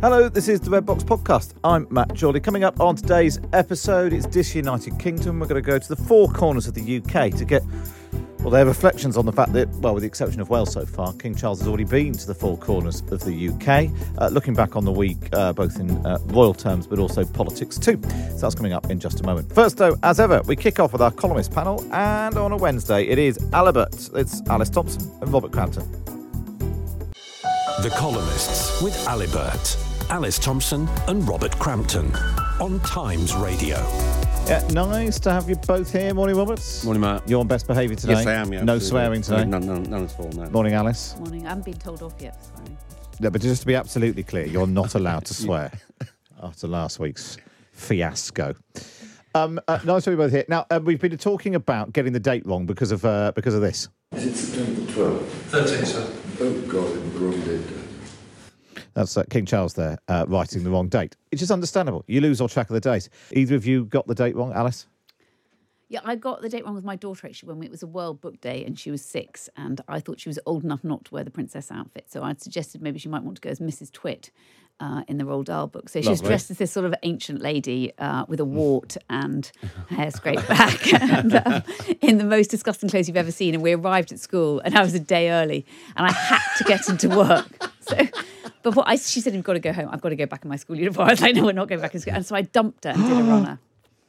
Hello, this is the Red Box Podcast. I'm Matt Chorley. Coming up on today's episode, it's Disunited Kingdom. We're going to go to the four corners of the UK to get, well, their reflections on the fact that, well, with the exception of Wales so far, King Charles has already been to the four corners of the UK, uh, looking back on the week, uh, both in uh, royal terms but also politics too. So that's coming up in just a moment. First, though, as ever, we kick off with our columnist panel, and on a Wednesday, it is Alibert. It's Alice Thompson and Robert Crampton. The Columnists with Alibert, Alice Thompson, and Robert Crampton on Times Radio. Yeah, nice to have you both here. Morning, Roberts. Morning, Matt. You're on best behaviour today. Yes, I am. Yeah, no absolutely. swearing today. No, none, none at all. No. Morning, Alice. Morning. I haven't been told off yet. Sorry. Yeah, but just to be absolutely clear, you're not allowed to swear after last week's fiasco. Um, uh, nice to be both here. Now uh, we've been talking about getting the date wrong because of uh, because of this. Is it September 12th? 13, sir. Oh, God, I'm the wrong date. That's uh, King Charles there uh, writing the wrong date. It's just understandable. You lose all track of the days. Either of you got the date wrong, Alice? Yeah, I got the date wrong with my daughter actually when it was a World Book Day and she was six, and I thought she was old enough not to wear the princess outfit. So I'd suggested maybe she might want to go as Mrs. Twit. Uh, in the Roald Dahl book. So she was Lovely. dressed as this sort of ancient lady uh, with a wart and hair scraped back and um, in the most disgusting clothes you've ever seen. And we arrived at school and I was a day early and I had to get into work. So, what I, she said, You've got to go home. I've got to go back in my school uniform. I was like, No, we're not going back in school. And so I dumped her and did a runner.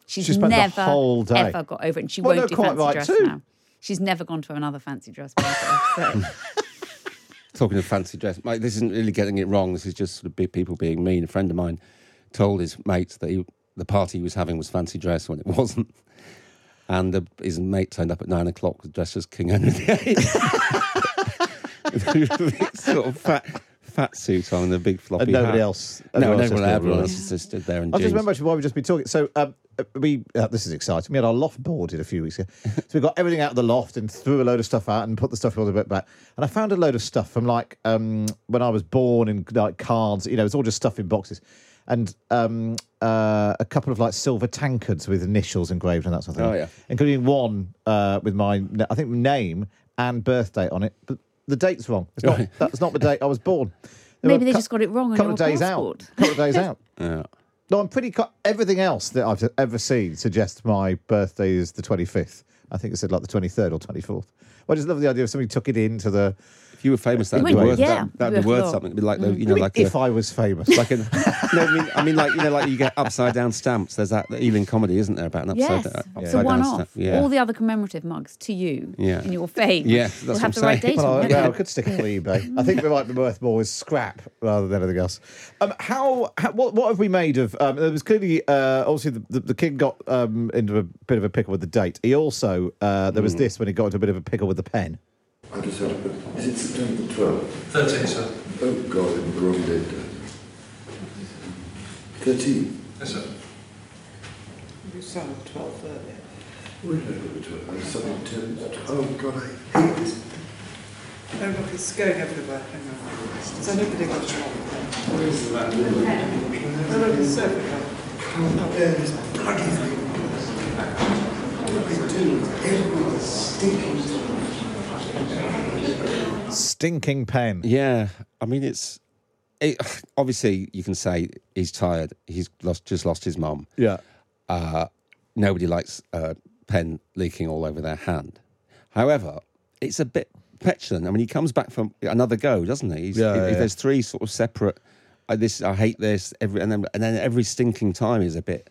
She's She spent the never whole day. ever got over it, and she Well, won't do fancy right dress too. now. She's never gone to another fancy dress party. So. Talking of fancy dress, like, this isn't really getting it wrong. This is just sort of people being mean. A friend of mine told his mates that he, the party he was having was fancy dress when it wasn't. And the, his mate turned up at nine o'clock dressed as King Henry VIII. Sort of fat, fat suit on and a big floppy And nobody hat. else. No, everyone else everyone, everyone else just stood there in I just remember actually while we've just been talking. So um, uh, we uh, this is exciting. We had our loft boarded a few weeks ago, so we got everything out of the loft and threw a load of stuff out and put the stuff all the bit back. And I found a load of stuff from like um, when I was born and like cards. You know, it's all just stuff in boxes. And um, uh, a couple of like silver tankards with initials engraved and that sort of thing. Oh, yeah. including one uh, with my I think name and birth date on it, but the date's wrong. It's not, that's not the date I was born. There Maybe they cou- just got it wrong on couple of days passport. out. couple of days out. Yeah. No, I'm pretty. Co- everything else that I've ever seen suggests my birthday is the 25th. I think it said like the 23rd or 24th. Well, I just love the idea of somebody took it into the. If you were famous, that'd be Well, worth yeah, that, that'd be worth worth something. It'd be like the, you I know, like if a, I was famous, like an, no, I mean, I mean, like you know, like you get upside down stamps. There's that the Ealing comedy, isn't there, about an upside, Yes, down, it's upside a down one-off. stamp? Yeah, All the other commemorative mugs to you Yeah. in your fame. Yeah, that's will what have I'm the right saying. date well, on I, yeah, I could stick it on eBay. I think they might be worth more as scrap rather than anything else. Um, how, how what, what have we made of? Um, there was clearly, uh, obviously, the, the, the king got um, into a bit of a pickle with the date. He also uh, there was this when he got into a bit of a pickle with the pen. I just had a bit. Is it September 12th? 13, sir. Oh, God, I'm the wrong date. 13? Yes, sir. You sound 12 earlier. Where did I go to it? I'm 10. Oh, God, I hate this. Oh, look, it's going everywhere. Hang on. So nobody got it wrong. Where's the that little Oh, look, it's everywhere. Can't bear this bloody thing. What are they doing? Everyone's stinking. Stinking pen. yeah. I mean, it's it, obviously you can say he's tired. He's lost, just lost his mum. Yeah. Uh, nobody likes uh, pen leaking all over their hand. However, it's a bit petulant. I mean, he comes back from another go, doesn't he? Yeah, if- yeah, yeah. There's three sort of separate. I, this I hate this every and then and then every stinking time is a bit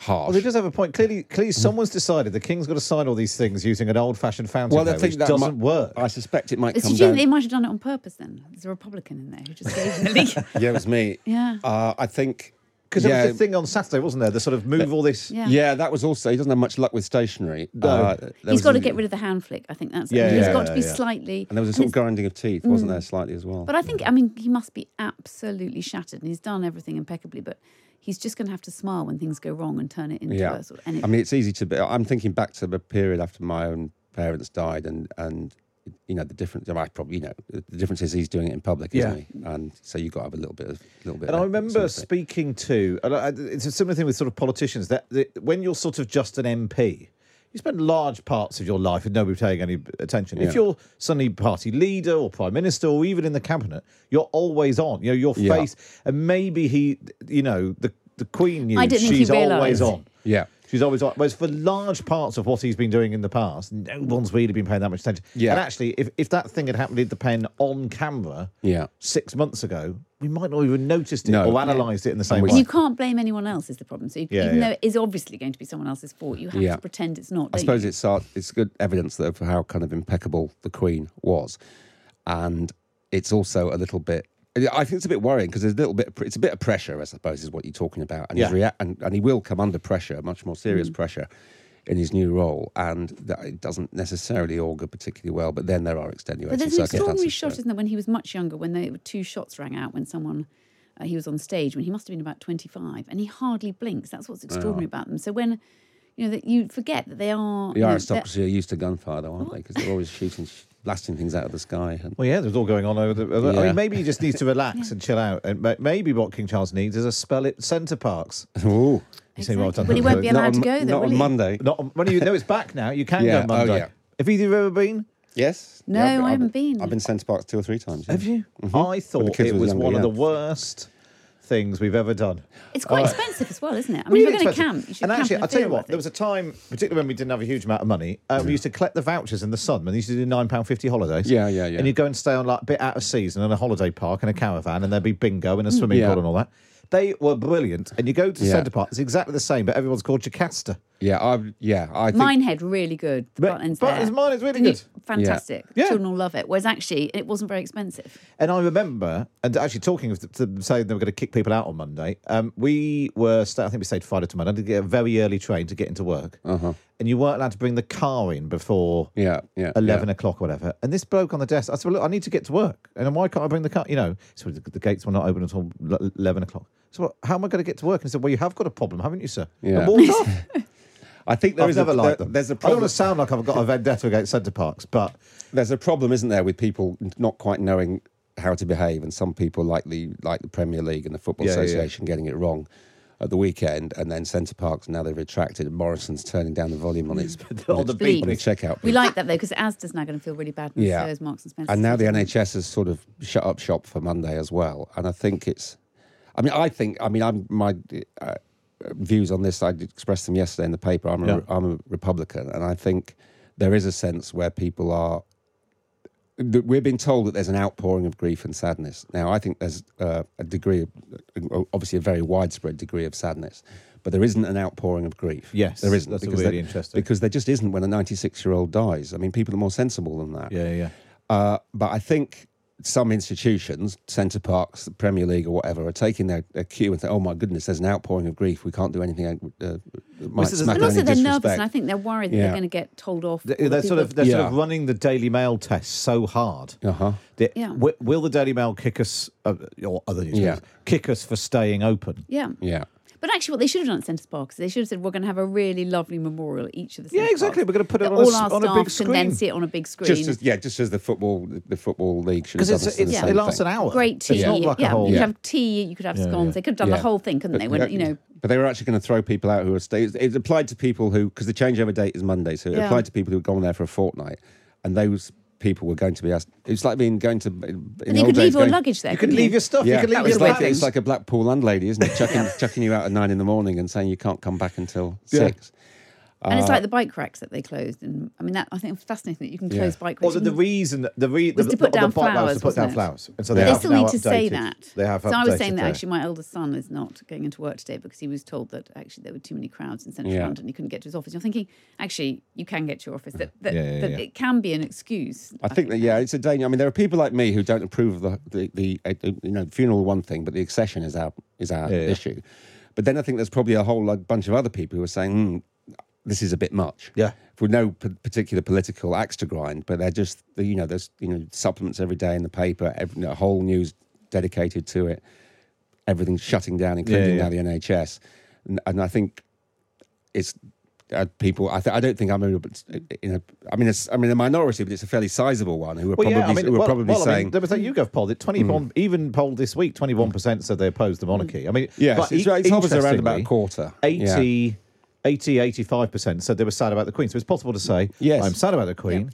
harsh. Well, he does have a point. Clearly, clearly, someone's decided the king's got to sign all these things using an old-fashioned fountain well, I pen, which that doesn't might- work. I suspect it might Did come you think down. they might have done it on purpose then? There's a Republican in there who just gave them the link. yeah, it was me. Yeah. Uh, I think Because yeah, there was the thing on Saturday, wasn't there? The sort of move all this. Yeah. Yeah, that was also. He doesn't have much luck with stationery. No. Uh, there He's was got a- to get rid of the hand flick. I think that's Yeah, it. He's yeah, got to be yeah, yeah. slightly. And there was a and sort of grinding of teeth, wasn't there, slightly as well? But I think, I mean, he must be absolutely shattered, and he's done everything impeccably. But he's just going to have to smile when things go wrong and turn it into yeah. a sort of. And I mean, it's easy to. Be, I'm thinking back to the period after my own parents died, and and you know the difference. I probably you know the difference is he's doing it in public, isn't Yeah. he? And so you've got to have a little bit of little bit. And I of remember sympathy. speaking to, and I- it's a similar thing with sort of politicians, that, that when you're sort of just an MP, you spend large parts of your life with nobody paying any attention. If you're suddenly party leader or prime minister or even in the cabinet, you're always on. You know, your Yeah. face, and maybe he, you know, the the Queen knew I didn't think he she's always on. Yeah. She's always on. Whereas for large parts of what he's been doing in the past, no one's really been paying that much attention. Yeah. And actually, if, if that thing had happened in the pen on camera Yeah. six months ago, we might not even noticed it No. or analysed it in the same we- way. And you can't blame anyone else is the problem. So you, Yeah, even yeah. though it is obviously going to be someone else's fault, you have Yeah. to pretend it's not. I suppose you? it's uh, it's good evidence of how kind of impeccable the Queen was, and it's also a little bit. I think it's a bit worrying because there's a little bit. Of, it's a bit of pressure, I suppose, is what you're talking about, and his Yeah. rea- and, and he will come under pressure, much more serious pressure, in his new role, and that it doesn't necessarily augur particularly well. But then there are extenuating But there's an extraordinary circumstances. shot, isn't there, when he was much younger, when the two shots rang out when someone uh, he was on stage when he must have been about 25, and he hardly blinks. That's what's extraordinary about them. So when you know that you forget that they are The you know, aristocracy are used to gunfire, though, aren't they? Because they're always shooting, sh- blasting things out of the sky. And, Well, yeah, there's all going on over the. I Yeah. mean, maybe he just needs to relax and chill out. And maybe what King Charles needs is a spell at Center Parcs. Ooh. You see what done Well, he won't be allowed on to go though. Not will on he? Monday. Not on- when you know it's back now. You can Yeah, go oh, Monday. yeah. Have either ever been? Yes. No, I've- I I've- haven't been. I've been Center Parcs two or three times. yeah. Have you? Mhm. I thought it was younger, one of the worst things we've ever done. It's quite Oh. expensive as well, isn't it? I mean, if Really you're going to camp, you should and camp actually, in a I'll tell you what, there was a time, particularly when we didn't have a huge amount of money, uh, we used to collect the vouchers in the sun when they used to do £9.50 holidays. Yeah, yeah, yeah. And you'd go and stay on like a bit out of season in a holiday park in a caravan, and there'd be bingo and a swimming Yeah. pool and all that. They were brilliant. And you go to Yeah. Centre Park, it's exactly the same, but everyone's called Jocasta. Yeah, I yeah, I think Minehead, really good. The But- buttons but there. mine is really Didn't you- good. Fantastic. Yeah. Children will love it. Whereas actually, it wasn't very expensive. And I remember, and actually talking of to them saying they were going to kick people out on Monday. Um, we were, sta- I think we stayed Friday to Monday to get a very early train to get into work, uh-huh. And you weren't allowed to bring the car in before yeah, yeah, eleven yeah. o'clock or whatever. And this bloke on the desk, I said, "Well, look, I need to get to work, and then why can't I bring the car?" You know, so the, the gates were not open until eleven o'clock. So what, how am I going to get to work? And he said, "Well, you have got a problem, haven't you, sir?" Yeah. I think there I've is never a, liked there- them. There's a I don't want to sound like I've got a vendetta against Center Parcs, but there's a problem, isn't there, with people not quite knowing how to behave, and some people like the like the Premier League and the Football Yeah, yeah, yeah. Association getting it wrong at the weekend, and then Center Parcs now they've retracted, and Morrison's turning down the volume on its on the Bleep. on the checkout. We like that though because Asda's now going to feel really bad. And Yeah. so is Marks and Spencer. and now the NHS has sort of shut up shop for Monday as well. And I think it's, I mean, I think, I mean, I'm my uh, views on this. I expressed them yesterday in the paper. I'm a, Yeah. I'm a Republican, and I think there is a sense where people are. We're being told that there's an outpouring of grief and sadness. Now, I think there's uh, a degree, of, obviously a very widespread degree of sadness, but there isn't an outpouring of grief. Yes, there isn't. that's because really there- interesting. Because there just isn't when a 96 year old dies. I mean, people are more sensible than that. yeah, yeah. Uh, but I think some institutions, Center Parcs, the Premier League, or whatever, are taking their, their cue and think, "Oh my goodness, there's an outpouring of grief. We can't do anything uh, that might this is- smack And also, any they're nervous, and I think they're worried that Yeah. they're going to get told off. They- all the They're sort of they're sort of running the Daily Mail test so hard. uh-huh. that- Yeah. wi- will the Daily Mail kick us, uh, or other newspapers, Yeah. kick us for staying open? Yeah. Yeah. But actually, what they should have done at Center Parcs, they should have said, we're going to have a really lovely memorial at each of the Yeah, exactly. Parks We're gonna put it that on a all s- our on a staff big can then see it on a big screen. Just as yeah, just as the football the football league should Because it's, it's, same it lasts thing. an hour. Great tea. It's not yeah, like a whole. you could have tea, you could have Yeah, scones. yeah. They could have done Yeah. the whole thing, couldn't they? But- When, you know, But they were actually going to throw people out who were staying. It applied to people who, because the changeover date is Monday, so it Yeah. applied to people who had gone there for a fortnight, and those people were going to be asked. It's like being going to. In and you could leave your going- luggage there. You could couldn't leave your stuff. Yeah, You could leave That your it's like, it's like a Blackpool landlady, isn't it? Chucking, chucking you out at nine in the morning and saying you can't come back until Yeah. six. And it's Uh, like the bike racks that they closed. And I mean, that I think it's fascinating that you can Yeah. close bike Or racks. the, the reason the re, Was the, to put the, down the bike laws flowers, to put down it? flowers, and so they, they have still now need to say that. They have. so I was saying that their- actually my eldest son is not going into work today because he was told that actually there were too many crowds in central Yeah. London. He couldn't get to his office. You're thinking, actually, you can get to your office. That, that, Yeah, yeah, that yeah. it can be an excuse. I think that yeah, it's a danger. I mean, there are people like me who don't approve of the the, the uh, you know funeral one thing, but the accession is our is our Yeah, yeah. issue. But then I think there's probably a whole bunch of other people who are saying hmm, this is a bit much. Yeah. For no p- particular political axe to grind, but they're just the, you know there's you know supplements every day in the paper, every, you know, whole news dedicated to it. Everything's shutting down, including yeah. now the NHS, and, and I think it's uh, people. I, th- I don't think I'm a, in a. I mean, it's, I mean, a minority, but it's a fairly sizable one who are Well, probably yeah, I mean, who are well, probably well, I mean, saying. there was that YouGov poll that 21, even polled this week, 21% said they opposed the monarchy. I mean, Yes, but it's, e- right, hovers around about a quarter. 80, 80, 85% said they were sad about the Queen. So it's possible to say, Yes. I'm sad about the Queen.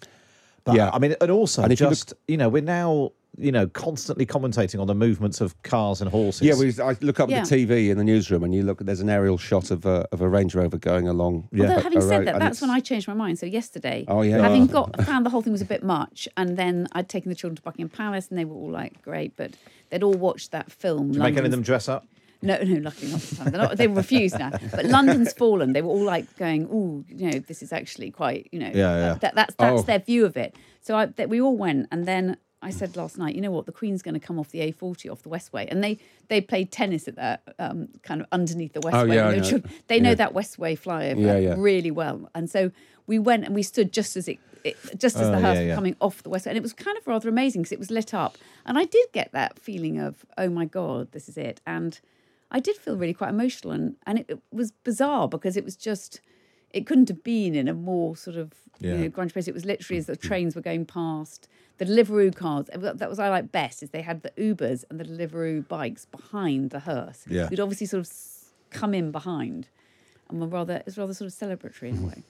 But, Yeah. I mean, and also And if you look- just, you know, we're now, you know, constantly commentating on the movements of cars and horses. Yeah, we, I look up Yeah. the TV in the newsroom and you look. There's an aerial shot of a of a Range Rover going along. Yeah. Although having a said road, that, that's when I changed my mind. So yesterday, Oh, yeah. having got found the whole thing was a bit much, and then I'd taken the children to Buckingham Palace, and they were all like, "Great," but they'd all watched that film. Do you make any of them dress up? No, no, luckily not this time. They're not, they refuse now. But London's fallen. They were all like going, "Oh, you know, this is actually quite, you know, Yeah, yeah. That, that's that's Oh. their view of it." So I, that we all went, and then I said last night, you know what, the Queen's going to come off the A40 off the Westway, and they they played tennis at that um, kind of underneath the Westway. Oh, yeah, they, know. they know Yeah. that Westway flyover Yeah, yeah. really well, and so we went and we stood just as it. it just as Oh, the yeah. was coming off the westway, and it was kind of rather amazing because it was lit up, and I did get that feeling of, oh my god, this is it, and I did feel really quite emotional, and and it, it was bizarre because it was just, it couldn't have been in a more sort of Yeah. you know grunge place. It was literally as the mm. Mm. trains were going past. The Deliveroo cars, uh, that was I like best, is they had the Ubers and the Deliveroo bikes behind the hearse. Yeah. You'd obviously sort of come in behind, and were rather it's rather sort of celebratory in a mm. way.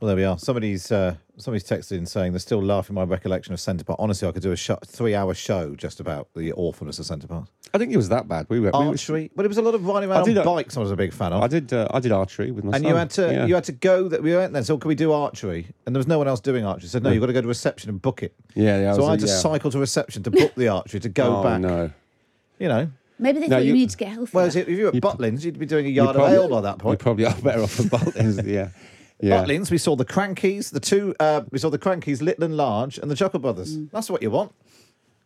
Well, there we are. Somebody's uh, somebody's texted in saying they're still laughing my recollection of Centre Park. Honestly, I could do a sho- three-hour show just about the awfulness of Centre Park. I think it was that bad. We were. we were- Archery, but it was a lot of riding around I did, on bikes. I was a big fan of. I did. Uh, I did archery with my and son. you had to Yeah. you had to go that we went there. So can we do archery? And there was no one else doing archery. Said no, you've got to go to reception and book it. Yeah, yeah, I So was I a- had to yeah. cycle to reception to book the archery to go oh back. no. You know, Maybe they No, thought you, you- needed to get healthier. whereas if you were at Butlins, you'd be doing a yard of ale by that point. You probably are better off at Butlins. yeah. Yeah. Butlins, we saw the Crankies, the two. Uh, we saw the Crankies, Little and Large, and the Chuckle Brothers. That's what you want.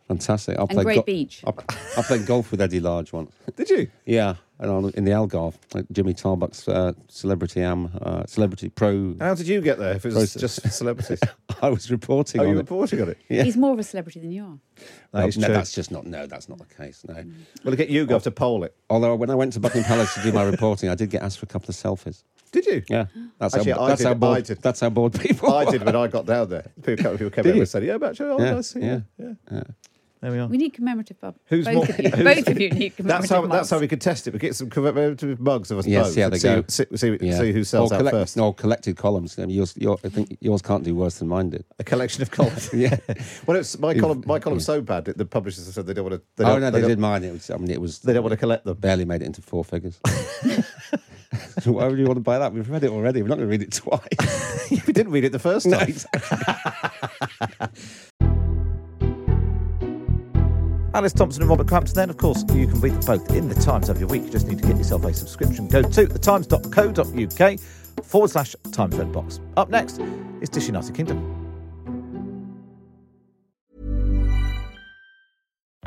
Fantastic. I And played Great Beach. I, I played golf with Eddie Large once. Did you? Yeah, and on, in the Algarve, like Jimmy Tarbuck's uh, Celebrity Am, uh, Celebrity Pro. How did you get there? If it was Process. just celebrities. I was reporting oh, on you it. reporting on it? Yeah. He's more of a celebrity than you are. That is no, true. that's just not. No, that's not the case. No. Well, get you go to poll it. Although when I went to Buckingham Palace to do my reporting, I did get asked for a couple of selfies. Did you? Yeah, that's Actually, how. I That's did- how bored. I did. That's how bored people. I did when I got down there. People, a couple of people came Did over you? and said, "Yeah, but oh, Yeah, nice, yeah, yeah. yeah, There we are. We need commemorative bub. Who's both more? of you. who's- Both of you need commemorative That's how. mugs. That's how we could test it. We get some commemorative mugs of us Yes, both. yeah, and they see, go. See, see, Yeah. see who sells or out collect- first. No, collected columns. I mean, yours, your, I think yours can't do worse than mine did. A collection of columns. Yeah. well, it's my column. My column's so bad that the publishers have said they don't want to. They oh don't, no, they, they, did don't, mine. It was. I mean, it was. They don't want to collect them. barely made it into four figures. So why would you want to buy that? We've read it already. We're not going to read it twice. we didn't read it the first No, time. Alice Thompson and Robert Crampton. Then, of course, you can read them both in the Times of your week. You just need to get yourself a subscription. Go to thetimes.co.uk forward slash Times Red Box. Up next is Disunited Kingdom.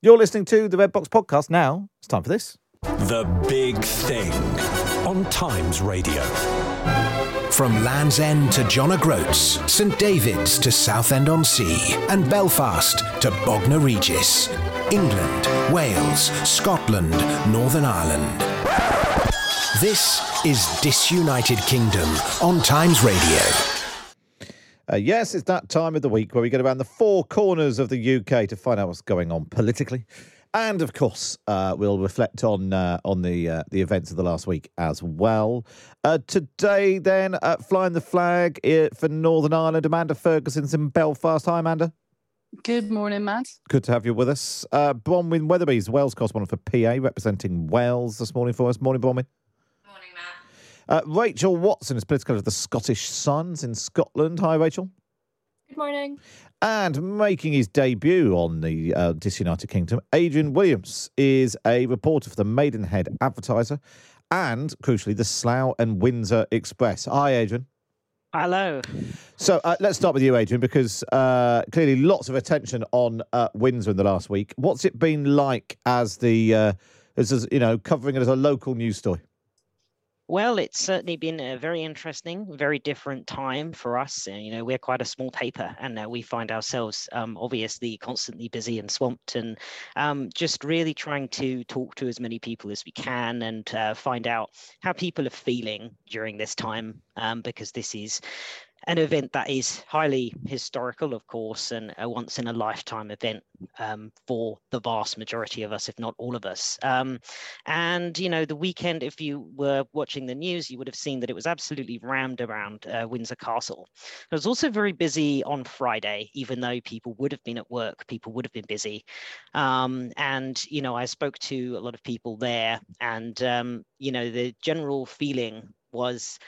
You're listening to the Red Box podcast. Now it's time for this. The Big Thing on Times Radio. From Land's End to John O'Groats, St David's to Southend on Sea, and Belfast to Bognor Regis. England, Wales, Scotland, Northern Ireland. This is Disunited Kingdom on Times Radio. Uh, yes, it's that time of the week where we get around the four corners of the UK to find out what's going on politically. And of course, uh, we'll reflect on uh, on the uh, the events of the last week as well. Uh, today, then, uh, flying the flag uh, for Northern Ireland, Amanda Ferguson's in Belfast. Hi, Amanda. Good morning, Matt. Good to have you with us. Uh, Bronwyn Weatherby's Wales correspondent for PA, representing Wales this morning for us. Morning, Bronwyn. Morning, Matt. Uh, Rachel Watson is political editor of the Scottish Suns in Scotland. Hi, Rachel. Good morning. And making his debut on the uh, Disunited Kingdom, Adrian Williams is a reporter for the Maidenhead Advertiser and, crucially, the Slough and Windsor Express. Hi, Adrian. Hello. So uh, let's start with you, Adrian, because uh, clearly lots of attention on uh, Windsor in the last week. What's it been like as the, uh, as, as you know, covering it as a local news story? Well, it's certainly been a very interesting, very different time for us. You know, we're quite a small paper, and uh, we find ourselves um, obviously constantly busy and swamped, and um, just really trying to talk to as many people as we can and uh, find out how people are feeling during this time, um, because this is an event that is highly historical, of course, and a once in a lifetime event um, for the vast majority of us, if not all of us. Um, and, you know, the weekend, if you were watching the news, you would have seen that it was absolutely rammed around uh, Windsor Castle. It was also very busy on Friday, even though people would have been at work, people would have been busy. Um, and, you know, I spoke to a lot of people there, and, um, you know, the general feeling was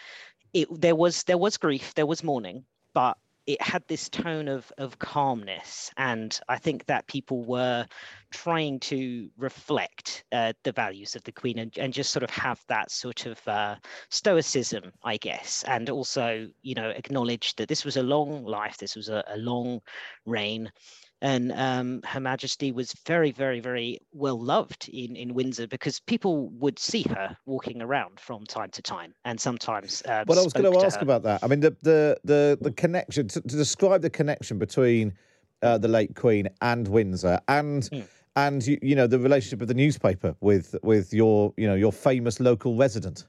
it there was there was grief, there was mourning, but it had this tone of of calmness, and I think that people were trying to reflect uh, the values of the Queen and, and just sort of have that sort of uh, stoicism, I guess, and also you know acknowledge that this was a long life, this was a, a long reign, and um, Her Majesty was very, very, very well loved in, in Windsor because people would see her walking around from time to time, and sometimes. Uh, well, I was going to to ask her. about that. I mean, the the the, the connection to, to describe the connection between uh, the late Queen and Windsor, and Hmm. and you, you know the relationship of the newspaper with with your you know your famous local resident.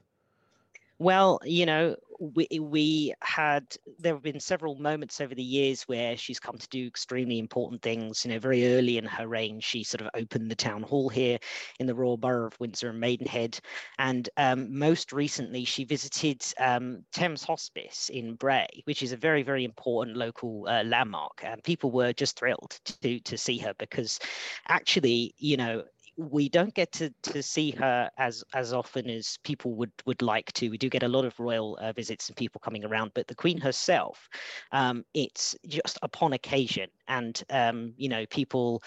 Well, you know, we we had there have been several moments over the years where she's come to do extremely important things. You know, very early in her reign, she sort of opened the town hall here in the Royal Borough of Windsor and Maidenhead, and um, most recently she visited um, Thames Hospice in Bray, which is a very very important local uh, landmark, and people were just thrilled to to see her because actually, you know, we don't get to, to see her as as often as people would would like to. We do get a lot of royal uh, visits and people coming around, but the Queen herself, um, it's just upon occasion, and um, you know people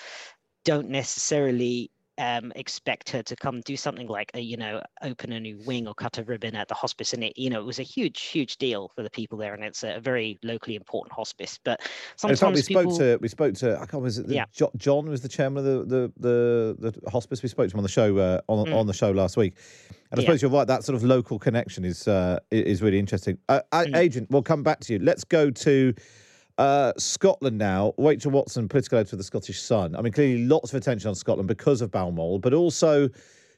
don't necessarily um, expect her to come do something like a, you know open a new wing or cut a ribbon at the hospice and it you know it was a huge huge deal for the people there and it's a very locally important hospice but In fact, sometimes we spoke to we spoke to I can't remember, was it the, Yeah. Jo- John was the chairman of the the, the, the hospice. We spoke to him on the show uh, on Mm. on the show last week, and I Yeah. suppose you're right. That sort of local connection is uh, is really interesting. Uh, Mm. Agent, we'll come back to you. Let's go to. Uh, Scotland now. Rachel Watson, political editor of the Scottish Sun. I mean, clearly lots of attention on Scotland because of Balmoral, but also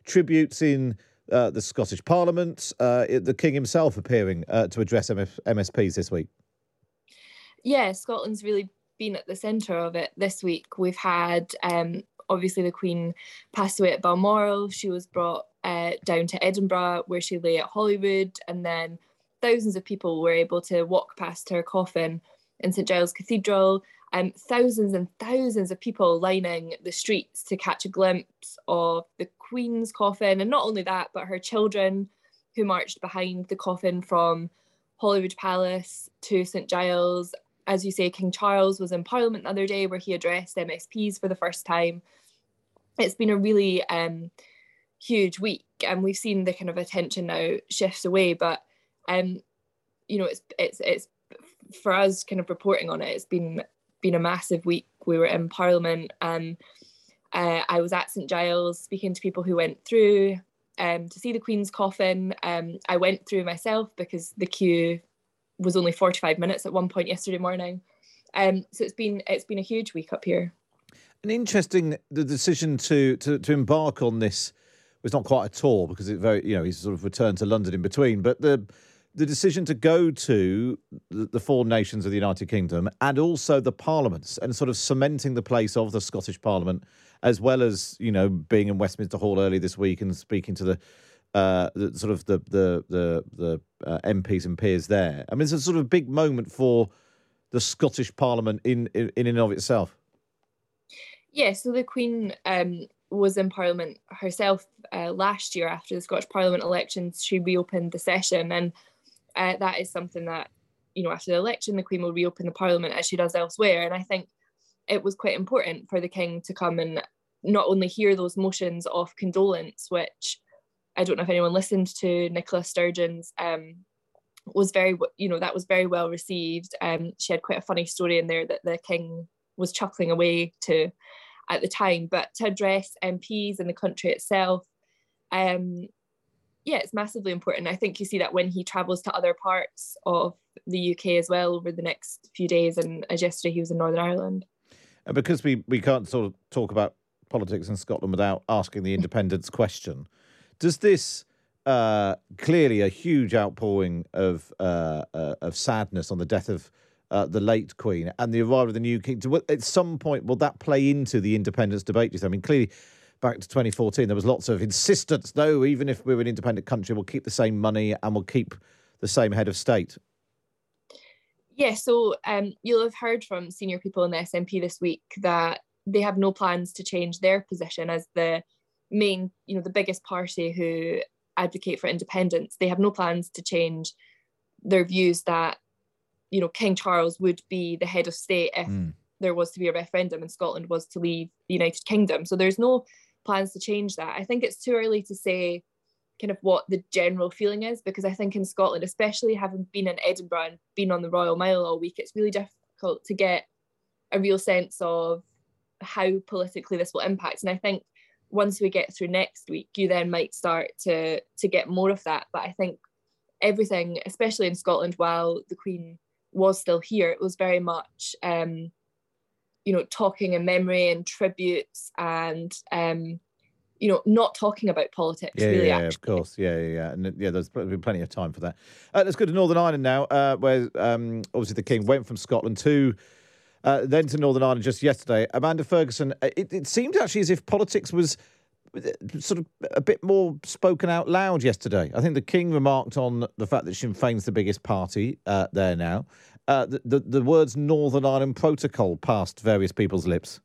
tributes in uh, the Scottish Parliament. Uh, the King himself appearing uh, to address MF- MSPs this week. Yeah, Scotland's really been at the centre of it this week. We've had um, obviously the Queen passed away at Balmoral. She was brought uh, down to Edinburgh where she lay at Holyrood, and then thousands of people were able to walk past her coffin in St Giles Cathedral. Um, thousands and thousands of people lining the streets to catch a glimpse of the Queen's coffin, and not only that, but her children who marched behind the coffin from Holyrood Palace to St Giles. As you say, King Charles was in Parliament the other day where he addressed MSPs for the first time. It's been a really um, huge week, and we've seen the kind of attention now shifts away. But um, you know, it's it's it's for us kind of reporting on it. It's been been a massive week. We were in Parliament, and uh, I was at St Giles speaking to people who went through um, to see the Queen's coffin. Um, I went through myself because the queue was only 45 minutes at one point yesterday morning. Um, so it's been it's been a huge week up here. An interesting the decision to to to embark on this was not quite a tour because it very you know he's sort of returned to London in between, but the the decision to go to the, four nations of the United Kingdom and also the parliaments and sort of cementing the place of the Scottish Parliament, as well as you know being in Westminster Hall early this week and speaking to the. Uh, the sort of the the the, the uh, MPs and peers there. I mean, it's a sort of big moment for the Scottish Parliament in in, in and of itself. Yeah, so the Queen um, was in Parliament herself uh, last year after the Scottish Parliament elections. She reopened the session, and uh, that is something that you know after the election, the Queen will reopen the Parliament as she does elsewhere. And I think it was quite important for the King to come and not only hear those motions of condolence, which I don't know if anyone listened to Nicola Sturgeon's. Um, was very you know that was very well received um she had quite a funny story in there that the king was chuckling away to at the time, but to address MPs in the country itself, um, yeah, it's massively important. I think you see that when he travels to other parts of the UK as well over the next few days. And as yesterday, he was in Northern Ireland. And because we, we can't sort of talk about politics in Scotland without asking the independence question, does this uh, clearly a huge outpouring of uh, uh, of sadness on the death of uh, the late Queen and the arrival of the new king. At some point, will that play into the independence debate? I mean, clearly, back to 2014, there was lots of insistence. No, even if we're an independent country, we'll keep the same money and we'll keep the same head of state. Yeah, so um, you'll have heard from senior people in the SNP this week that they have no plans to change their position as the main, you know, the biggest party who advocate for independence. They have no plans to change their views that you know, King Charles would be the head of state if mm. there was to be a referendum and Scotland was to leave the United Kingdom. So there's no plans to change that. I think it's too early to say kind of what the general feeling is because I think in Scotland, especially having been in Edinburgh and been on the Royal Mile all week, it's really difficult to get a real sense of how politically this will impact. And I think once we get through next week, you then might start to to get more of that. But I think everything, especially in Scotland, while the Queen was still here, it was very much, um, you know, talking in memory and tributes and, um, you know, not talking about politics. Yeah, really, yeah, of course, yeah, yeah, yeah, and yeah, there's been plenty of time for that. Uh, let's go to Northern Ireland now, uh, where um, obviously the King went from Scotland to. Uh, then to Northern Ireland just yesterday. Amanda Ferguson, uh, it, it seemed actually as if politics was sort of a bit more spoken out loud yesterday. I think the King remarked on the fact that Sinn Féin's the biggest party uh, there now. Uh, the, the, the words Northern Ireland Protocol passed various people's lips.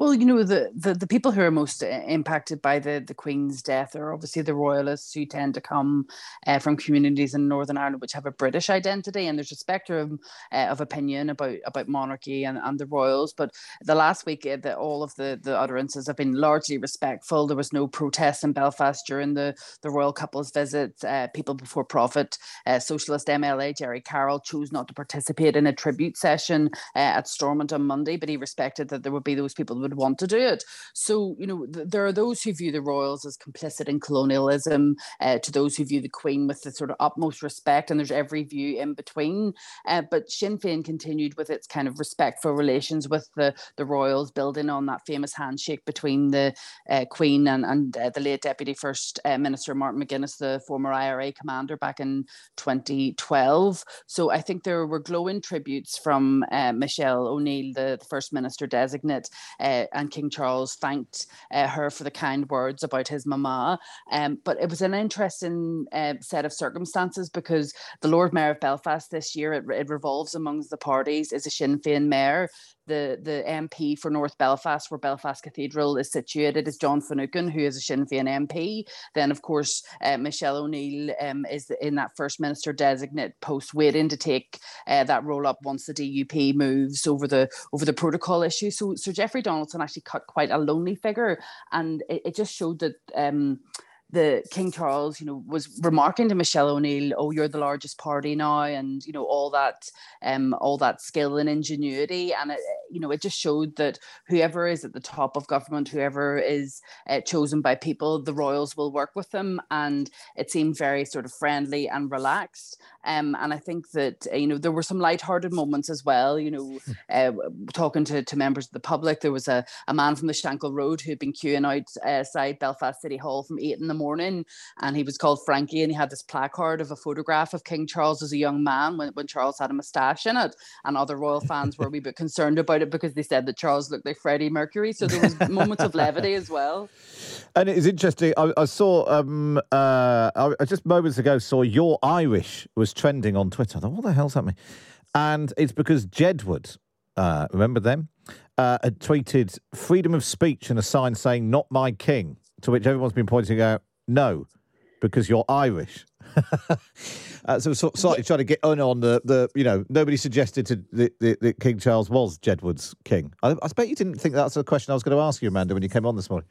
Well, you know, the, the, the people who are most uh, impacted by the, the Queen's death are obviously the royalists who tend to come uh, from communities in Northern Ireland which have a British identity, and there's a spectrum uh, of opinion about about monarchy and, and the royals. But the last week, uh, the, all of the, the utterances have been largely respectful. There was no protest in Belfast during the, the royal couple's visit. Uh, people before profit, uh, socialist MLA Gerry Carroll chose not to participate in a tribute session at Stormont on Monday, but he respected that there would be those people would want to do it. So, you know, th- there are those who view the royals as complicit in colonialism, uh, to those who view the Queen with the sort of utmost respect, and there's every view in between. Uh, but Sinn Féin continued with its kind of respectful relations with the, the royals, building on that famous handshake between the uh, Queen and, and uh, the late Deputy First uh, Minister Martin McGuinness, the former IRA commander back in 2012. So I think there were glowing tributes from uh, Michelle O'Neill, the, the First Minister designate, uh, and King Charles thanked uh, her for the kind words about his mama. Um, but it was an interesting uh, set of circumstances because the Lord Mayor of Belfast this year, it, it revolves amongst the parties, is a Sinn Féin mayor the the MP for North Belfast, where Belfast Cathedral is situated, is John Finucane, who is a Sinn Féin MP. Then, of course, uh, Michelle O'Neill um, is in that First Minister designate post, waiting to take uh, that role up once the DUP moves over the over the protocol issue. So, so Jeffrey Donaldson actually cut quite a lonely figure, and it, it just showed that. Um, the King Charles, you know, was remarking to Michelle O'Neill, "Oh, you're the largest party now," and you know all that, um, all that skill and ingenuity, and it, you know, it just showed that whoever is at the top of government, whoever is uh, chosen by people, the royals will work with them, and it seemed very sort of friendly and relaxed. Um, and I think that uh, you know there were some light-hearted moments as well. You know, uh, talking to, to members of the public, there was a, a man from the Shankill Road who'd been queuing outside Belfast City Hall from eight in the morning, and he was called Frankie, and he had this placard of a photograph of King Charles as a young man when, when Charles had a moustache in it, and other royal fans were a wee bit concerned about it because they said that Charles looked like Freddie Mercury. So there was moments of levity as well. And it is interesting. I, I saw um, uh, I, just moments ago saw your Irish was trending on Twitter. I thought, what the hell's happening? And it's because Jedward, uh, remember them, uh, had tweeted freedom of speech and a sign saying "Not my king," to which everyone's been pointing out, no, because you're Irish. uh, so sort slightly trying to get on on the, the you know nobody suggested to that, that, that King Charles was Jedward's king. I, I bet you didn't think that's a question I was going to ask you, Amanda, when you came on this morning.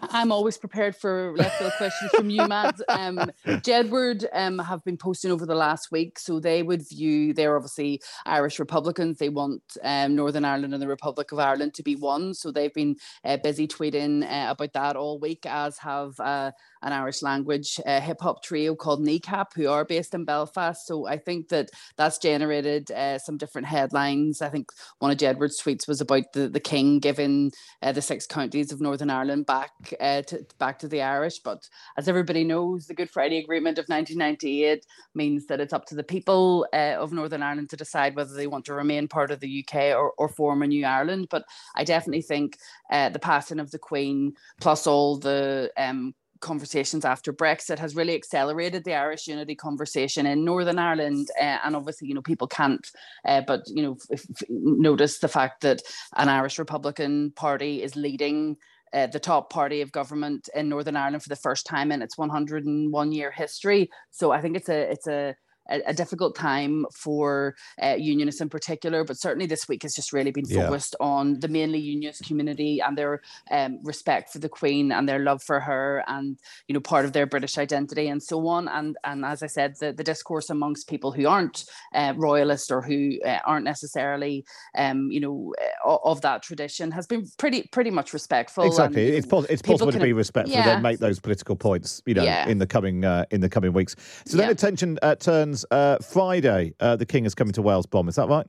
I'm always prepared for left field questions from you, Matt. Um, Jedward um, have been posting over the last week, so they would view they're obviously Irish Republicans. They want um, Northern Ireland and the Republic of Ireland to be one, so they've been uh, busy tweeting uh, about that all week, as have uh, an Irish language uh, hip hop trio called Kneecap, who are based in Belfast. So I think that that's generated uh, some different headlines. I think one of Jedward's tweets was about the, the King giving uh, the six counties of Northern Ireland back uh, to, back to the Irish. But as everybody knows, the Good Friday Agreement of 1998 means that it's up to the people uh, of Northern Ireland to decide whether they want to remain part of the UK or, or form a new Ireland. But I definitely think uh, the passing of the Queen, plus all the um, conversations after Brexit has really accelerated the Irish unity conversation in Northern Ireland. Uh, and obviously, you know, people can't, uh, but, you know, f- f- notice the fact that an Irish Republican Party is leading. Uh, the top party of government in Northern Ireland for the first time in its 101 year history. So I think it's a it's a a, a difficult time for uh, unionists in particular, but certainly this week has just really been Yeah. focused on the mainly unionist community and their um, respect for the Queen and their love for her and you know part of their British identity and so on. And and as I said, the, the discourse amongst people who aren't uh, royalist or who uh, aren't necessarily um, you know uh, of that tradition has been pretty pretty much respectful. Exactly, you it's, pos- it's possible to be respectful and Yeah. then make those political points, you know, Yeah. in the coming uh, in the coming weeks. So then attention uh, turns uh, Friday. Uh, the King is coming to Wales. Bomb, is that right?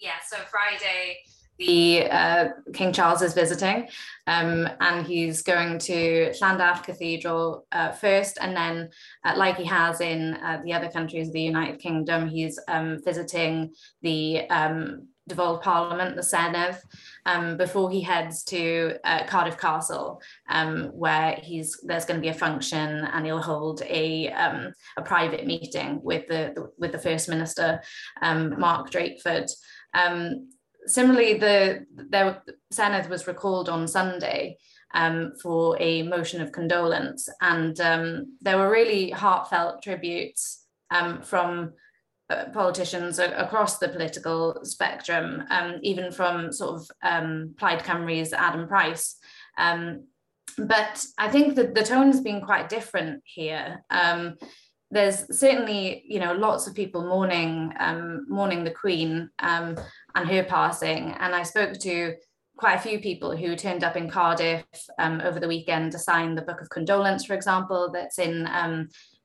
Yeah, so Friday, the uh, King Charles is visiting, um, and he's going to Llandaff Cathedral uh, first, and then, uh, like he has in uh, the other countries of the United Kingdom, he's um, visiting the um, devolved Parliament, the Senedd, um, before he heads to uh, Cardiff Castle, um, where he's there's going to be a function, and he'll hold a um, a private meeting with the, the with the First Minister, um, Mark Drakeford. Um, similarly, the there Senedd was recalled on Sunday um, for a motion of condolence, and there were really heartfelt tributes from politicians across the political spectrum, um, even from sort of um, Plaid Cymru's Adam Price. Um, but I think that the tone has been quite different here. Um, there's certainly, you know, lots of people mourning um, mourning the Queen um, and her passing, and I spoke to quite a few people who turned up in Cardiff over the weekend to sign the Book of Condolence, for example, that's in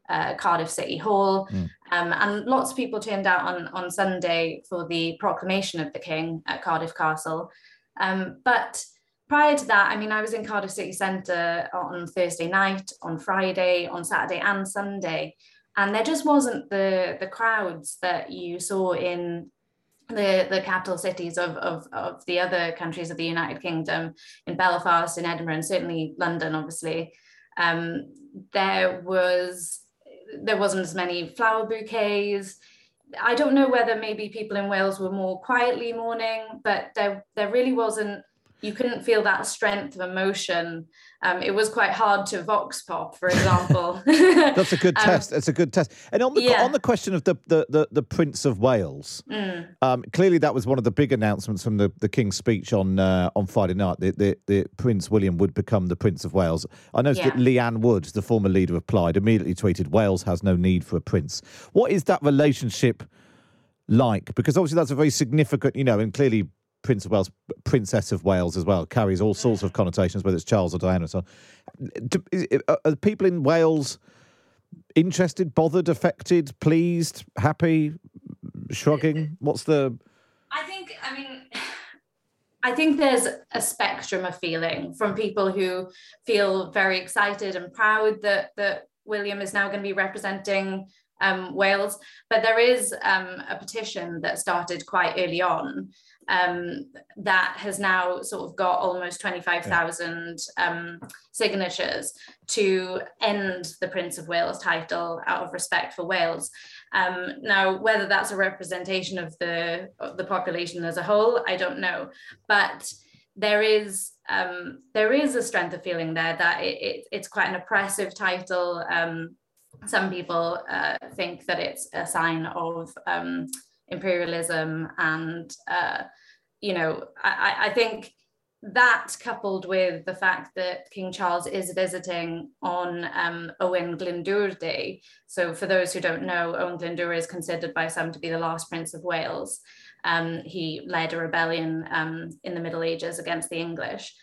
uh, Cardiff City Hall. Um, and lots of people turned out on, on Sunday for the proclamation of the King at Cardiff Castle. Um, but prior to that, I mean, I was in Cardiff City Centre on Thursday night, on Friday, on Saturday, and Sunday. And there just wasn't the, the crowds that you saw in the, the capital cities of, of, of the other countries of the United Kingdom, in Belfast, in Edinburgh, and certainly London, obviously. Um, there was there wasn't as many flower bouquets. I don't know whether maybe people in Wales were more quietly mourning, but there there really wasn't. You couldn't feel that strength of emotion. Um, it was quite hard to vox pop, for example. That's a good Um, test. That's a good test. And on the yeah. on the question of the the, the, the Prince of Wales, Mm. um, clearly that was one of the big announcements from the, the King's speech on uh, on Friday night. The, the the Prince William would become the Prince of Wales. I noticed that Leanne Wood, the former leader of Plaid, immediately tweeted, "Wales has no need for a prince." What is that relationship like? Because obviously that's a very significant, you know, and clearly Prince of Wales, Princess of Wales as well, carries all sorts of connotations, whether it's Charles or Diana. So, do, is, are people in Wales interested, bothered, affected, pleased, happy, shrugging? What's the? I think. I mean. I think there's a spectrum of feeling from people who feel very excited and proud that that William is now going to be representing um, Wales. But there is um, a petition that started quite early on um, that has now sort of got almost 25,000 um, signatures to end the Prince of Wales title out of respect for Wales. Um, now, whether that's a representation of the, of the population as a whole, I don't know. But there is um, there is a strength of feeling there that it, it, it's quite an oppressive title. Um, some people uh, think that it's a sign of um, imperialism, and uh, you know, I, I, think that coupled with the fact that King Charles is visiting on um, Owain Glyndŵr Day. So, for those who don't know, Owain Glyndŵr is considered by some to be the last Prince of Wales. Um, he led a rebellion um, in the Middle Ages against the English.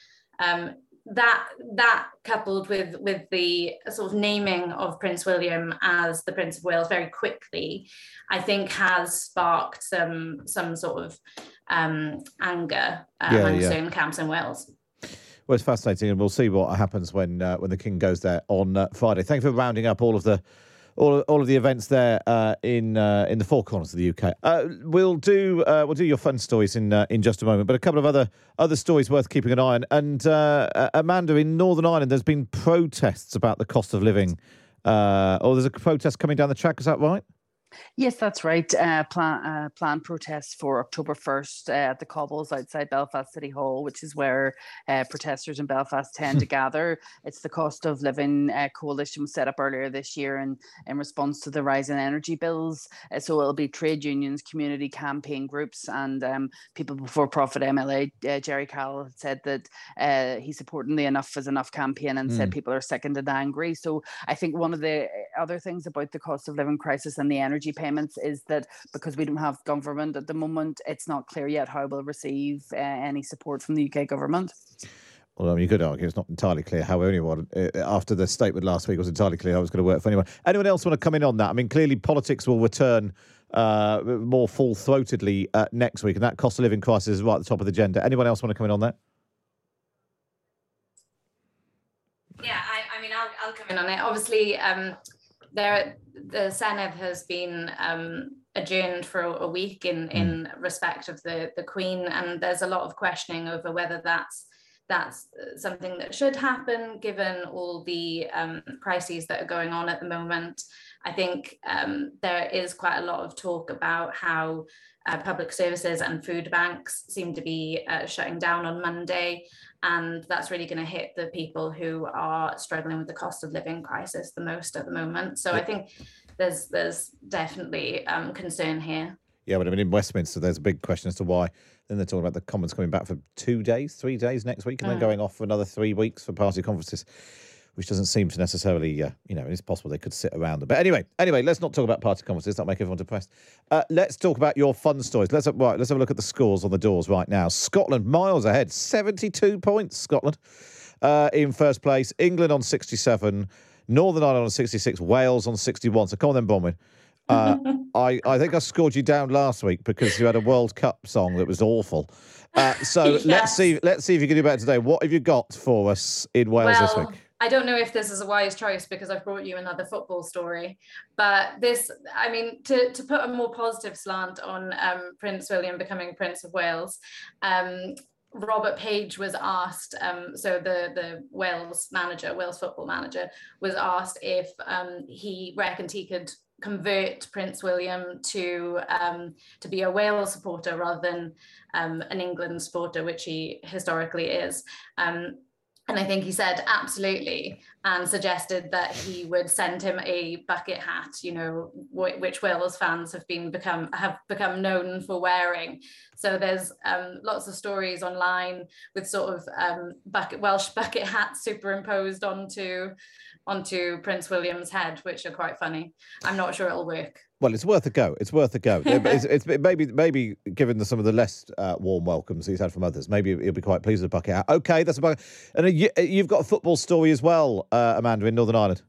That that coupled with with the sort of naming of Prince William as the Prince of Wales very quickly, I think has sparked some some sort of um, anger uh, yeah, among yeah. certain camps in Wales. Well, it's fascinating, and we'll see what happens when uh, when the King goes there on uh, Friday. Thank you for rounding up all of the all, all of the events there uh, in uh, in the four corners of the UK. Uh, we'll do uh, we'll do your fun stories in uh, in just a moment, but a couple of other other stories worth keeping an eye on. And uh, Amanda, in Northern Ireland, there's been protests about the cost of living. or there's a protest coming down the track. Is that right? Yes, that's right. Uh, plan, uh, planned protests for October 1st uh, at the cobbles outside Belfast City Hall, which is where uh, protesters in Belfast tend to gather. It's the cost of living uh, coalition was set up earlier this year in, in response to the rise in energy bills. Uh, so it'll be trade unions, community campaign groups, and um, people before profit MLA. Gerry Carroll said that he's supporting the Enough is Enough campaign and mm. said hmm. people are sick and angry. So I think one of the other things about the cost of living crisis and the energy energy payments is that because we don't have government at the moment, it's not clear yet how we'll receive uh, any support from the UK government. Well, I mean, you could argue it's not entirely clear how anyone, uh, after the statement last week, was entirely clear how it was going to work for anyone. Anyone else want to come in on that? I mean, clearly politics will return uh, more full throatedly uh, next week, and that cost of living crisis is right at the top of the agenda. Anyone else want to come in on that? Yeah, I, I mean, I'll, I'll, come in on it. Obviously, um, there the Senedd has been um, adjourned for a week in mm. in respect of the the Queen, and there's a lot of questioning over whether that's that's something that should happen given all the um, crises that are going on at the moment. I think um, there is quite a lot of talk about how uh, public services and food banks seem to be uh, shutting down on Monday. And that's really going to hit the people who are struggling with the cost of living crisis the most at the moment. So I think there's there's definitely um, concern here. Yeah, but I mean, in Westminster, there's a big question as to why. Then they're talking about the Commons coming back for two days, three days next week, and then mm. going off for another three weeks for party conferences which doesn't seem to necessarily, uh, you know, it's possible they could sit around them. But anyway, anyway, let's not talk about party conferences. That make everyone depressed. Uh, let's talk about your fun stories. Let's right, let's have a look at the scores on the doors right now. Scotland miles ahead, seventy-two points. Scotland uh, in first place. England on sixty-seven. Northern Ireland on sixty-six. Wales on sixty-one. So come on then, Bronwyn. Uh, I, I think I scored you down last week because you had a World Cup song that was awful. Uh, so yes. let's see let's see if you can do better today. What have you got for us in Wales well, this week? I don't know if this is a wise choice because I've brought you another football story, but this, I mean, to, to put a more positive slant on um, Prince William becoming Prince of Wales, um, Robert Page was asked, um, so the, the Wales manager, Wales football manager, was asked if um, he reckoned he could convert Prince William to um, to be a Wales supporter rather than um, an England supporter, which he historically is. Um, and I think he said absolutely and suggested that he would send him a bucket hat, you know, which Wales fans have been become have become known for wearing. So there's um, lots of stories online with sort of um, bucket Welsh bucket hats superimposed onto onto Prince William's head, which are quite funny. I'm not sure it'll work. Well, it's worth a go. It's worth a go. it's, it's maybe maybe given the, some of the less uh, warm welcomes he's had from others, maybe he'll be quite pleased with bucket hat. Okay, that's a bucket. And uh, you, you've got a football story as well, uh, Amanda, in Northern Ireland.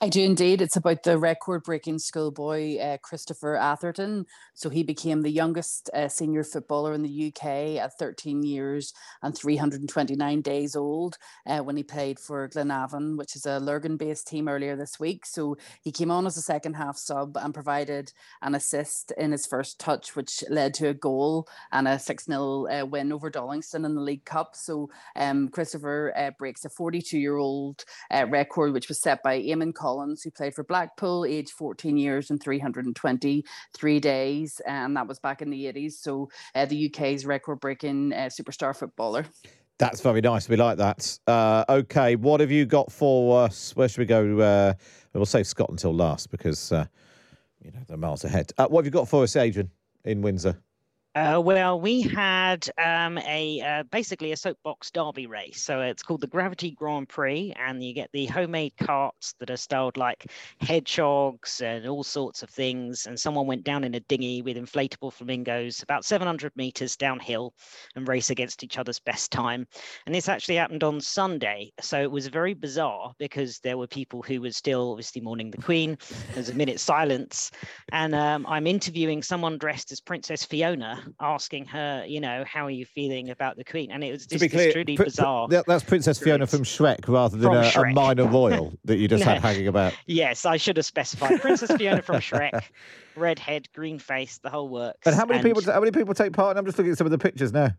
I do indeed. It's about the record breaking schoolboy uh, Christopher Atherton. So he became the youngest uh, senior footballer in the UK at 13 years and 329 days old uh, when he played for Glenavon, which is a Lurgan based team earlier this week. So he came on as a second half sub and provided an assist in his first touch, which led to a goal and a 6 0 uh, win over Dollingstown in the League Cup. So um, Christopher uh, breaks a 42 year old uh, record, which was set by Eamon Collins, who played for Blackpool, aged 14 years and 323 days. And that was back in the 80s. So uh, the UK's record breaking uh, superstar footballer. That's very nice. We like that. Uh, okay, what have you got for us? Where should we go? Uh, we'll save Scotland until last because uh, you know they're miles ahead. Uh, what have you got for us, Adrian, in Windsor? Uh, well, we had um, a uh, basically a soapbox derby race. So it's called the Gravity Grand Prix, and you get the homemade carts that are styled like hedgehogs and all sorts of things. And someone went down in a dinghy with inflatable flamingos about 700 meters downhill and race against each other's best time. And this actually happened on Sunday. So it was very bizarre because there were people who were still obviously mourning the Queen. There's a minute's silence, and um, I'm interviewing someone dressed as Princess Fiona asking her, you know, how are you feeling about the Queen? And it was just to be clear, truly pr- bizarre. Pr- that's Princess Fiona from Shrek rather than a, a minor royal that you just No. had hanging about. Yes, I should have specified. Princess Fiona from Shrek, red head, green face, the whole works. And how many people? How many people take part? And I'm just looking at some of the pictures now.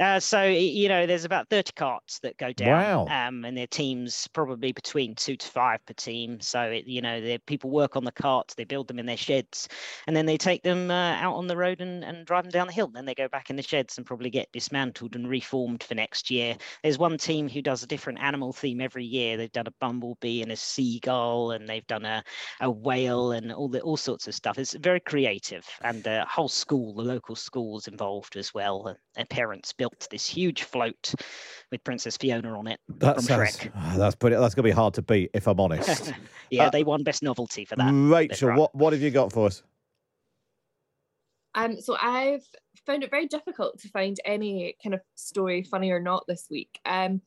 Uh, so you know, there's about 30 carts that go down, Wow. um, and their teams probably between two to five per team. So it, you know, the people work on the carts, they build them in their sheds, and then they take them uh, out on the road and, and drive them down the hill. Then they go back in the sheds and probably get dismantled and reformed for next year. There's one team who does a different animal theme every year. They've done a bumblebee and a seagull, and they've done a, a whale and all the all sorts of stuff. It's very creative, and the whole school, the local schools involved as well. and Their parents built this huge float with Princess Fiona on it That from sounds, Shrek. Ah, that's pretty, that's going to be hard to beat, if I'm honest. yeah, Uh, they won best novelty for that. Rachel, what what have you got for us? Um, so I've found it very difficult to find any kind of story, funny or not, this week. Um,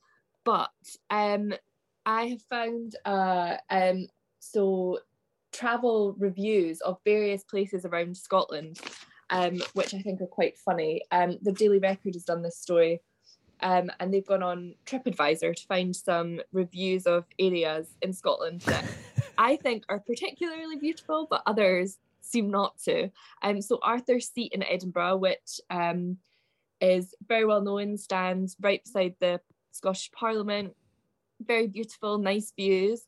but um, I have found uh, um, so travel reviews of various places around Scotland, um, which I think are quite funny. Um, the Daily Record has done this story, um, and they've gone on TripAdvisor to find some reviews of areas in Scotland that I think are particularly beautiful, but others seem not to. Um, so Arthur's Seat in Edinburgh, which um, is very well known, stands right beside the Scottish Parliament. Very beautiful, nice views,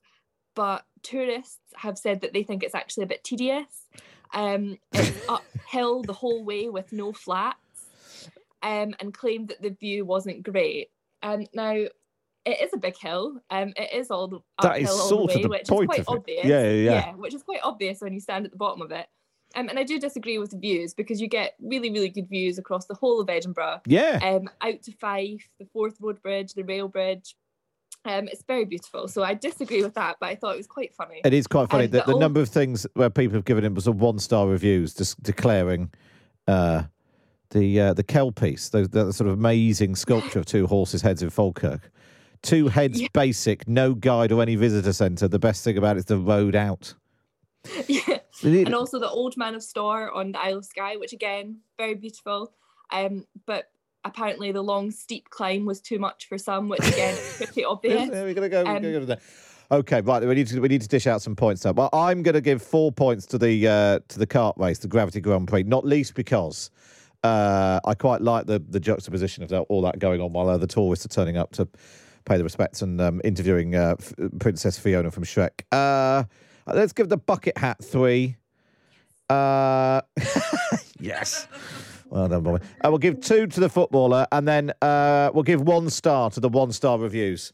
but tourists have said that they think it's actually a bit tedious. Um, it's uphill the whole way with no flats, um, and claimed that the view wasn't great. Um, now it is a big hill. Um, it is all the That is all sort the of way, the which point is of quite it. obvious. Yeah, yeah, yeah. which is quite obvious when you stand at the bottom of it. Um, and I do disagree with the views because you get really, really good views across the whole of Edinburgh. Yeah. Um, out to Fife, the Forth Road Bridge, the rail bridge. Um, it's very beautiful. So I disagree with that, but I thought it was quite funny. It is quite funny Um, the, the all- number of things where people have given him sort of one star reviews, just declaring uh, the uh, the Kelpies, the, the sort of amazing sculpture of two horses' heads in Falkirk. Two heads, basic, no guide or any visitor centre. The best thing about it is the road out. yeah. And also the Old Man of Storr on the Isle of Skye, which again, very beautiful. Um, but apparently the long steep climb was too much for some, which again is pretty obvious. Yeah, we're gonna go. We're Um, gonna go to that. Okay, right. We need to we need to dish out some points now. Well, I'm going to give four points to the uh, to the kart race, the Gravity Grand Prix, not least because uh, I quite like the the juxtaposition of all that going on while uh, the tourists are turning up to pay the respects and um, interviewing uh, F- Princess Fiona from Shrek. Uh, let's give the bucket hat three. Uh, yes. Well done, Bobby. Uh, we'll give two to the footballer, and then uh, we'll give one star to the one star reviews.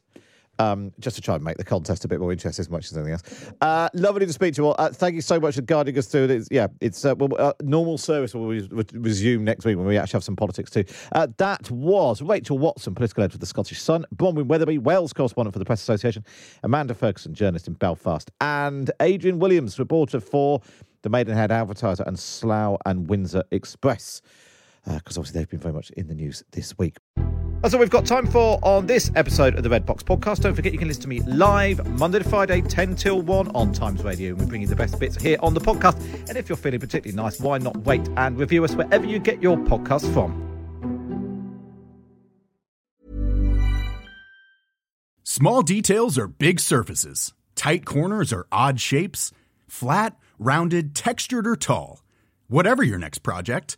um, just to try and make the contest a bit more interesting as much as anything else. Uh, lovely to speak to you all. Uh, thank you so much for guiding us through it. Yeah, it's uh, well, uh, normal service will re- resume next week when we actually have some politics too. Uh, that was Rachel Watson, political editor of the Scottish Sun, Bronwyn Weatherby, Wales correspondent for the Press Association, Amanda Ferguson, journalist in Belfast, and Adrian Williams, reporter for the Maidenhead Advertiser and Slough and Windsor Express, Uh, because obviously they've been very much in the news this week. That's all we've got time for on this episode of the Red Box Podcast. Don't forget you can listen to me live Monday to Friday, 10 till 1 on Times Radio. And we bring you the best bits here on the podcast. And if you're feeling particularly nice, why not wait and review us wherever you get your podcast from? Small details are big surfaces, tight corners are odd shapes, flat, rounded, textured, or tall. Whatever your next project,